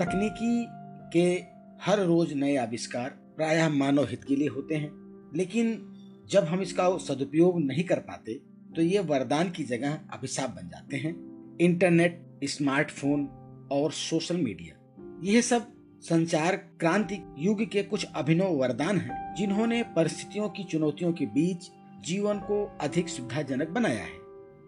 तकनीकी के हर रोज नए आविष्कार प्रायः मानव हित के लिए होते हैं। लेकिन जब हम इसका सदुपयोग नहीं कर पाते तो ये वरदान की जगह अभिशाप बन जाते हैं। इंटरनेट, स्मार्टफ़ोन और सोशल मीडिया, यह सब संचार क्रांति युग के कुछ अभिनव वरदान हैं, जिन्होंने परिस्थितियों की चुनौतियों के बीच जीवन को अधिक सुविधाजनक बनाया है।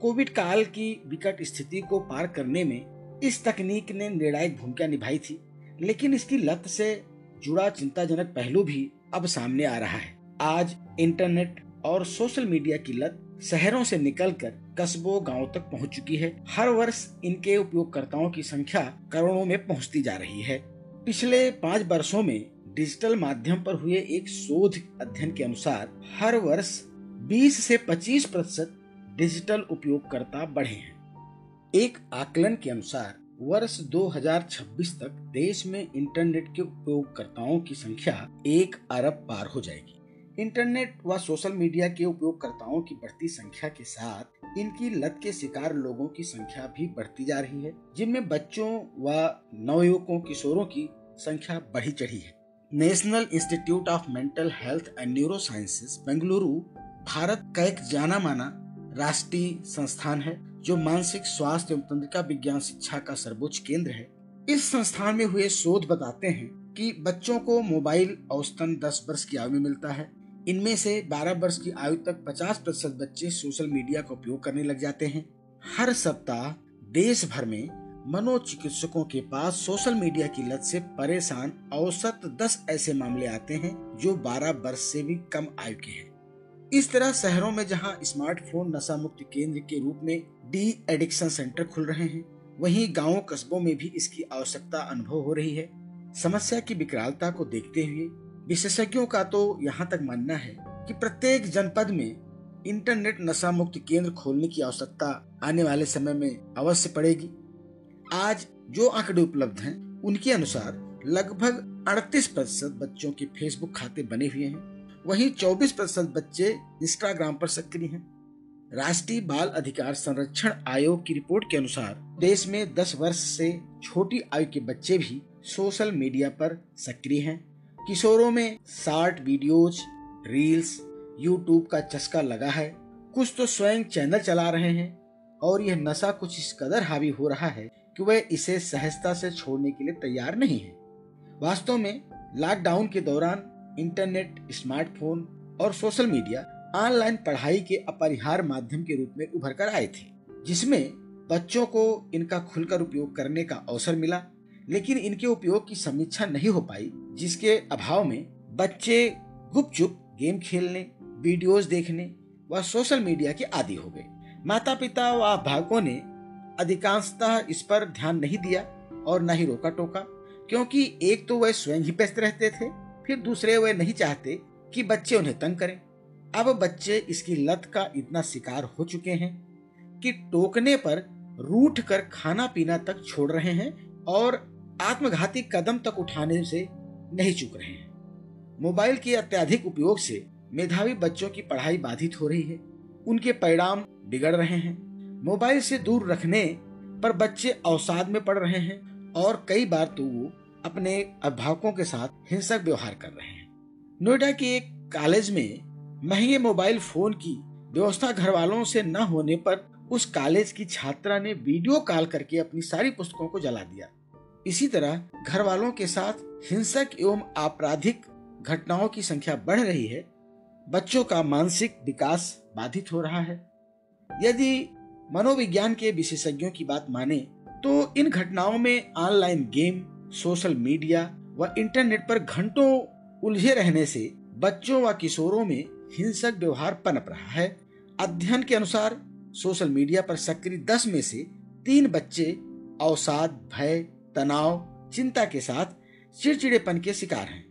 कोविड काल की विकट स्थिति को पार करने में इस तकनीक ने निर्णायक भूमिका निभाई थी, लेकिन इसकी लत से जुड़ा चिंताजनक पहलू भी अब सामने आ रहा है। आज इंटरनेट और सोशल मीडिया की लत शहरों से निकलकर कस्बों, गाँवों तक पहुँच चुकी है। हर वर्ष इनके उपयोगकर्ताओं की संख्या करोड़ों में पहुँचती जा रही है। पिछले पाँच वर्षों में डिजिटल माध्यम पर हुए एक शोध अध्ययन के अनुसार हर वर्ष 20 से 25 प्रतिशत डिजिटल उपयोगकर्ता बढ़े हैं। एक आकलन के अनुसार, वर्ष 2026 तक देश में इंटरनेट के उपयोगकर्ताओं की संख्या एक अरब पार हो जाएगी। इंटरनेट व सोशल मीडिया के उपयोगकर्ताओं की बढ़ती संख्या के साथ, इनकी लत के शिकार लोगों की संख्या भी बढ़ती जा रही है, जिनमें बच्चों व नवयुवकों किशोरों की संख्या बढ़ी चढ़ी है। National Institute of Mental Health and Neuro Bengaluru, Bharat का एक जाना माना राष्ट्रीय संस्थान है। जो मानसिक स्वास्थ्य एवं तंत्रिका विज्ञान शिक्षा का सर्वोच्च केंद्र है, इस संस्थान में हुए शोध बताते हैं कि बच्चों को मोबाइल औसतन 10 वर्ष की आयु में मिलता है। इनमें से 12 वर्ष की आयु तक 50 प्रतिशत बच्चे सोशल मीडिया का उपयोग करने लग जाते हैं। हर सप्ताह देश भर में मनोचिकित्सकों के पास सोशल मीडिया की लत से परेशान औसत 10 ऐसे मामले आते हैं जो 12 वर्ष से भी कम आयु के हैं। इस तरह शहरों में जहाँ स्मार्टफ़ोन नशा मुक्ति केंद्र के रूप में डी एडिक्शन सेंटर खुल रहे हैं, वहीं गाँवों कस्बों में भी इसकी आवश्यकता अनुभव हो रही है। समस्या की विकरालता को देखते हुए विशेषज्ञों का तो यहाँ तक मानना है कि प्रत्येक जनपद में इंटरनेट नशा मुक्त केंद्र खोलने की आवश्यकता आने वाले समय में अवश्य पड़ेगी। आज जो आंकड़े उपलब्ध हैं, उनके अनुसार लगभग 38 प्रतिशत बच्चों के फेसबुक खाते बने हुए हैं। वहीं 24 प्रतिशत बच्चे इंस्टाग्राम पर सक्रिय हैं। राष्ट्रीय बाल अधिकार संरक्षण आयोग की रिपोर्ट के अनुसार देश में 10 वर्ष से छोटी आयु के बच्चे भी सोशल मीडिया पर सक्रिय हैं। किशोरों में शार्ट वीडियोज़, रील्स, यूट्यूब का चस्का लगा है। कुछ तो स्वयं चैनल चला रहे हैं और यह नशा कुछ इस कदर हावी हो रहा है कि वह इसे सहजता से छोड़ने के लिए तैयार नहीं है। वास्तव में लॉकडाउन के दौरान इंटरनेट, स्मार्टफ़ोन और सोशल मीडिया ऑनलाइन पढ़ाई के अपरिहार माध्यम के रूप में उभर कर आए थे, जिसमें बच्चों को इनका खुलकर उपयोग करने का अवसर मिला, लेकिन इनके उपयोग की समीक्षा नहीं हो पाई, जिसके अभाव में बच्चे गुपचुप गेम खेलने, वीडियोस देखने व सोशल मीडिया के आदि हो गए। माता पिता व अभिभावकों ने अधिकांशतः इस पर ध्यान नहीं दिया और न ही रोका टोका क्योंकि एक तो वह स्वयं ही व्यस्त रहते थे फिर दूसरे वह नहीं चाहते कि बच्चे उन्हें तंग करें। अब बच्चे इसकी लत का इतना शिकार हो चुके हैं कि टोकने पर रूठ कर खाना पीना तक छोड़ रहे हैं और आत्मघाती कदम तक उठाने से नहीं चुक रहे हैं। मोबाइल के अत्याधिक उपयोग से मेधावी बच्चों की पढ़ाई बाधित हो रही है। उनके परिणाम बिगड़ रहे हैं। मोबाइल से दूर रखने पर बच्चे अवसाद में पड़ रहे हैं और कई बार तो वो अपने अभिभावकों के साथ हिंसक व्यवहार कर रहे हैं। नोएडा के एक कॉलेज में महँगे मोबाइल फ़ोन की व्यवस्था घर वालों से न होने पर उस कॉलेज की छात्रा ने वीडियो कॉल करके अपनी सारी पुस्तकों को जला दिया। इसी तरह घर वालों के साथ हिंसक एवं आपराधिक घटनाओं की संख्या बढ़ रही है। बच्चों का मानसिक विकास बाधित हो रहा है। यदि मनोविज्ञान के विशेषज्ञों की बात माने तो इन घटनाओं में ऑनलाइन गेम सोशल मीडिया व इंटरनेट पर घंटों उलझे रहने से बच्चों व किशोरों में हिंसक व्यवहार पनप रहा है। अध्ययन के अनुसार सोशल मीडिया पर सक्रिय दस में से तीन बच्चे अवसाद, भय, तनाव, चिंता के साथ चिड़चिड़ेपन के शिकार हैं।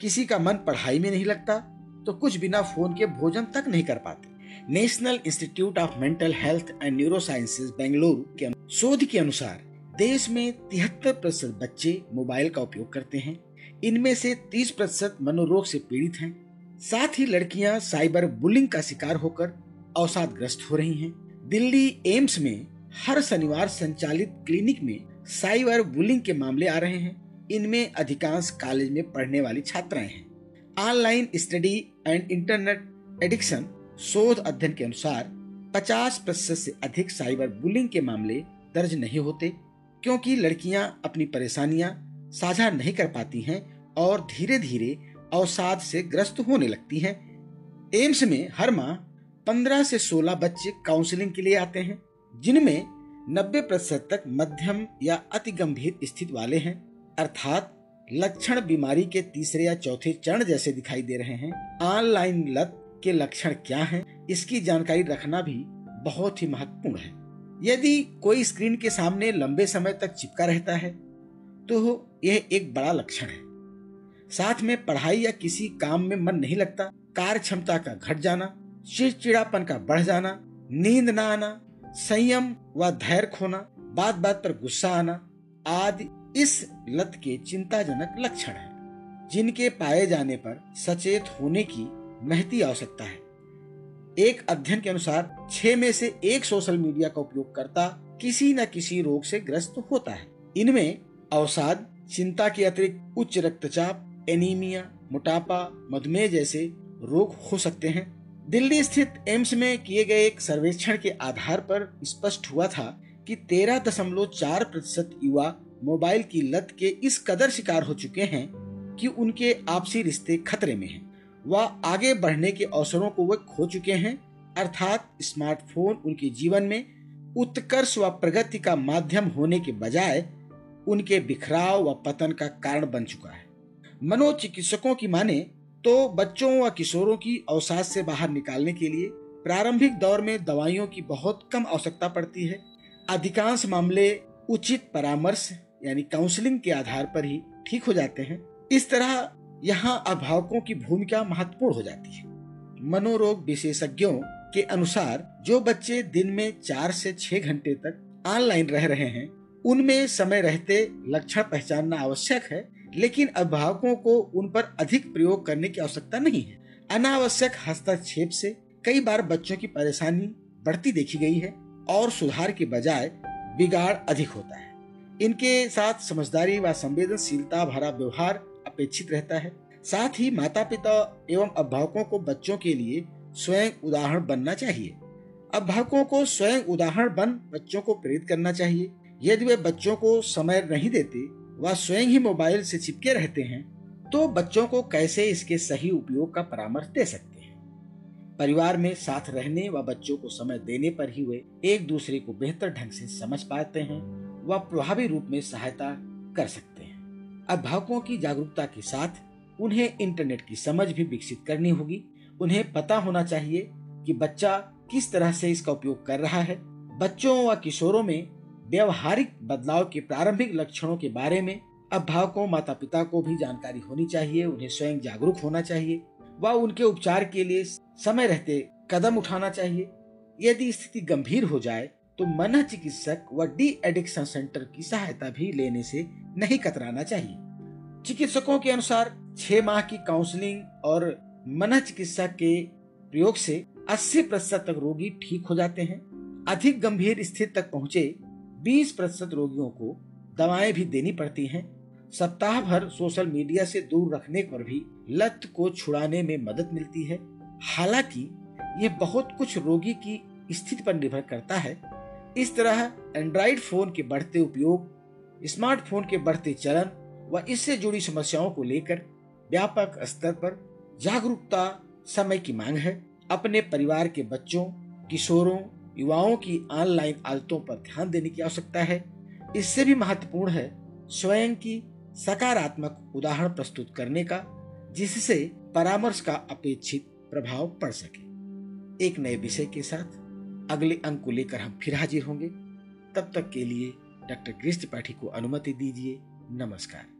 किसी का मन पढ़ाई में नहीं लगता तो कुछ बिना फ़ोन के भोजन तक नहीं कर पाते। National Institute of Mental Health and Neuro Sciences Bengaluru के शोध के अनुसार देश में तिहत्तर प्रतिशत बच्चे मोबाइल का उपयोग करते हैं। इनमें से 30 प्रतिशत मनोरोग से पीड़ित हैं। साथ ही लड़कियाँ साइबर बुलिंग का शिकार होकर अवसाद ग्रस्त हो रही हैं। दिल्ली एम्स में हर शनिवार संचालित क्लिनिक में साइबर बुलिंग के मामले आ रहे हैं। इनमें अधिकांश कॉलेज में पढ़ने वाली छात्राएँ हैं। Online study and internet addiction शोध अध्ययन के अनुसार 50 प्रतिशत से अधिक साइबर बुलिंग के मामले दर्ज नहीं होते। क्योंकि लड़कियाँ अपनी परेशानियाँ साझा नहीं कर पाती हैं और धीरे धीरे अवसाद से ग्रस्त होने लगती हैं। एम्स में हर माह 15 से 16 बच्चे काउंसलिंग के लिए आते हैं, जिनमें 90 प्रतिशत तक मध्यम या अति गंभीर स्थिति वाले हैं। अर्थात लक्षण बीमारी के तीसरे या चौथे चरण जैसे दिखाई दे रहे हैं। ऑनलाइन लत के लक्षण क्या हैं, इसकी जानकारी रखना भी बहुत ही महत्वपूर्ण है। यदि कोई स्क्रीन के सामने लंबे समय तक चिपका रहता है तो यह एक बड़ा लक्षण है। साथ में पढ़ाई या किसी काम में मन नहीं लगता कार्य क्षमता का घट जाना चिड़चिड़ापन का बढ़ जाना नींद न आना संयम व धैर्य खोना बात बात पर गुस्सा आना आदि इस लत के चिंताजनक लक्षण हैं, जिनके पाए जाने पर सचेत होने की महती आवश्यकता है। एक अध्ययन के अनुसार, छह में से एक सोशल मीडिया का उपयोग करता किसी न किसी रोग से ग्रस्त होता है इनमें अवसाद, चिंता के अतिरिक्त उच्च रक्तचाप एनीमिया मोटापा, मधुमेह जैसे रोग हो सकते हैं दिल्ली स्थित एम्स में किए गए एक सर्वेक्षण के आधार पर स्पष्ट हुआ था कि तेरह दशमलव चार प्रतिशत युवा मोबाइल की लत के इस कदर शिकार हो चुके हैं कि उनके आपसी रिश्ते खतरे में हैं। वह आगे बढ़ने के अवसरों को वे खो चुके हैं। अर्थात स्मार्टफ़ोन उनके जीवन में उत्कर्ष व प्रगति का माध्यम होने के बजाय उनके बिखराव व पतन का कारण बन चुका है। मनोचिकित्सकों की माने तो बच्चों व किशोरों की अवसाद से बाहर निकालने के लिए प्रारंभिक दौर में दवाइयों की बहुत कम आवश्यकता पड़ती है। अधिकांश मामले उचित परामर्श, यानी काउंसलिंग के आधार पर ही ठीक हो जाते हैं। इस तरह यहाँ अभिभावकों की भूमिका महत्वपूर्ण हो जाती है। मनोरोग विशेषज्ञों के अनुसार जो बच्चे दिन में चार से छह घंटे तक ऑनलाइन रह रहे हैं, उनमें समय रहते लक्षण पहचानना आवश्यक है, लेकिन अभिभावकों को उन पर अधिक प्रयोग करने की आवश्यकता नहीं है। अनावश्यक हस्तक्षेप से कई बार बच्चों की परेशानी बढ़ती देखी गई है और सुधार के बजाय बिगाड़ अधिक होता है। इनके साथ समझदारी व संवेदनशीलता भरा व्यवहार अपेक्षित रहता है। साथ ही माता पिता एवं अभिभावकों को बच्चों के लिए स्वयं उदाहरण बनना चाहिए। अभिभावकों को स्वयं उदाहरण बन बच्चों को प्रेरित करना चाहिए। यदि वे बच्चों को समय नहीं देते व स्वयं ही मोबाइल से चिपके रहते हैं तो बच्चों को कैसे इसके सही उपयोग का परामर्श दे सकते हैं? परिवार में साथ रहने व बच्चों को समय देने पर ही वे एक दूसरे को बेहतर ढंग से समझ पाते हैं व प्रभावी रूप में सहायता कर सकते हैं। अभिभावकों की जागरूकता के साथ उन्हें इंटरनेट की समझ भी विकसित करनी होगी। उन्हें पता होना चाहिए कि बच्चा किस तरह से इसका उपयोग कर रहा है। बच्चों व किशोरों में व्यवहारिक बदलाव के प्रारंभिक लक्षणों के बारे में अभिभावकों माता पिता को भी जानकारी होनी चाहिए, उन्हें स्वयं जागरूक होना चाहिए व उनके उपचार के लिए समय रहते कदम उठाना चाहिए। यदि स्थिति गंभीर हो जाए तो मन चिकित्सक व डी एडिक्शन सेंटर की सहायता भी लेने से नहीं कतराना चाहिए। चिकित्सकों के अनुसार छह माह की काउंसलिंग और मन चिकित्सा के प्रयोग से 80 प्रतिशत तक रोगी ठीक हो जाते हैं। अधिक गंभीर स्थिति तक पहुँचे 20 प्रतिशत रोगियों को दवाएँ भी देनी पड़ती हैं। सप्ताह भर सोशल मीडिया से दूर रखने पर भी लत को छुड़ाने में मदद मिलती है। हालाँकि ये बहुत कुछ रोगी की स्थिति पर निर्भर करता है। इस तरह एंड्रॉइड फ़ोन के बढ़ते उपयोग स्मार्टफ़ोन के बढ़ते चलन व इससे जुड़ी समस्याओं को लेकर व्यापक स्तर पर जागरूकता समय की मांग है। अपने परिवार के बच्चों, किशोरों, युवाओं की ऑनलाइन आदतों पर ध्यान देने की आवश्यकता है। इससे भी महत्वपूर्ण है स्वयं की सकारात्मक उदाहरण प्रस्तुत करने का, जिससे परामर्श का अपेक्षित प्रभाव पड़ सके। एक नए विषय के साथ अगले अंक को लेकर हम फिर हाजिर होंगे। तब तक के लिए डॉक्टर ग्रीस त्रिपाठी को अनुमति दीजिए। नमस्कार।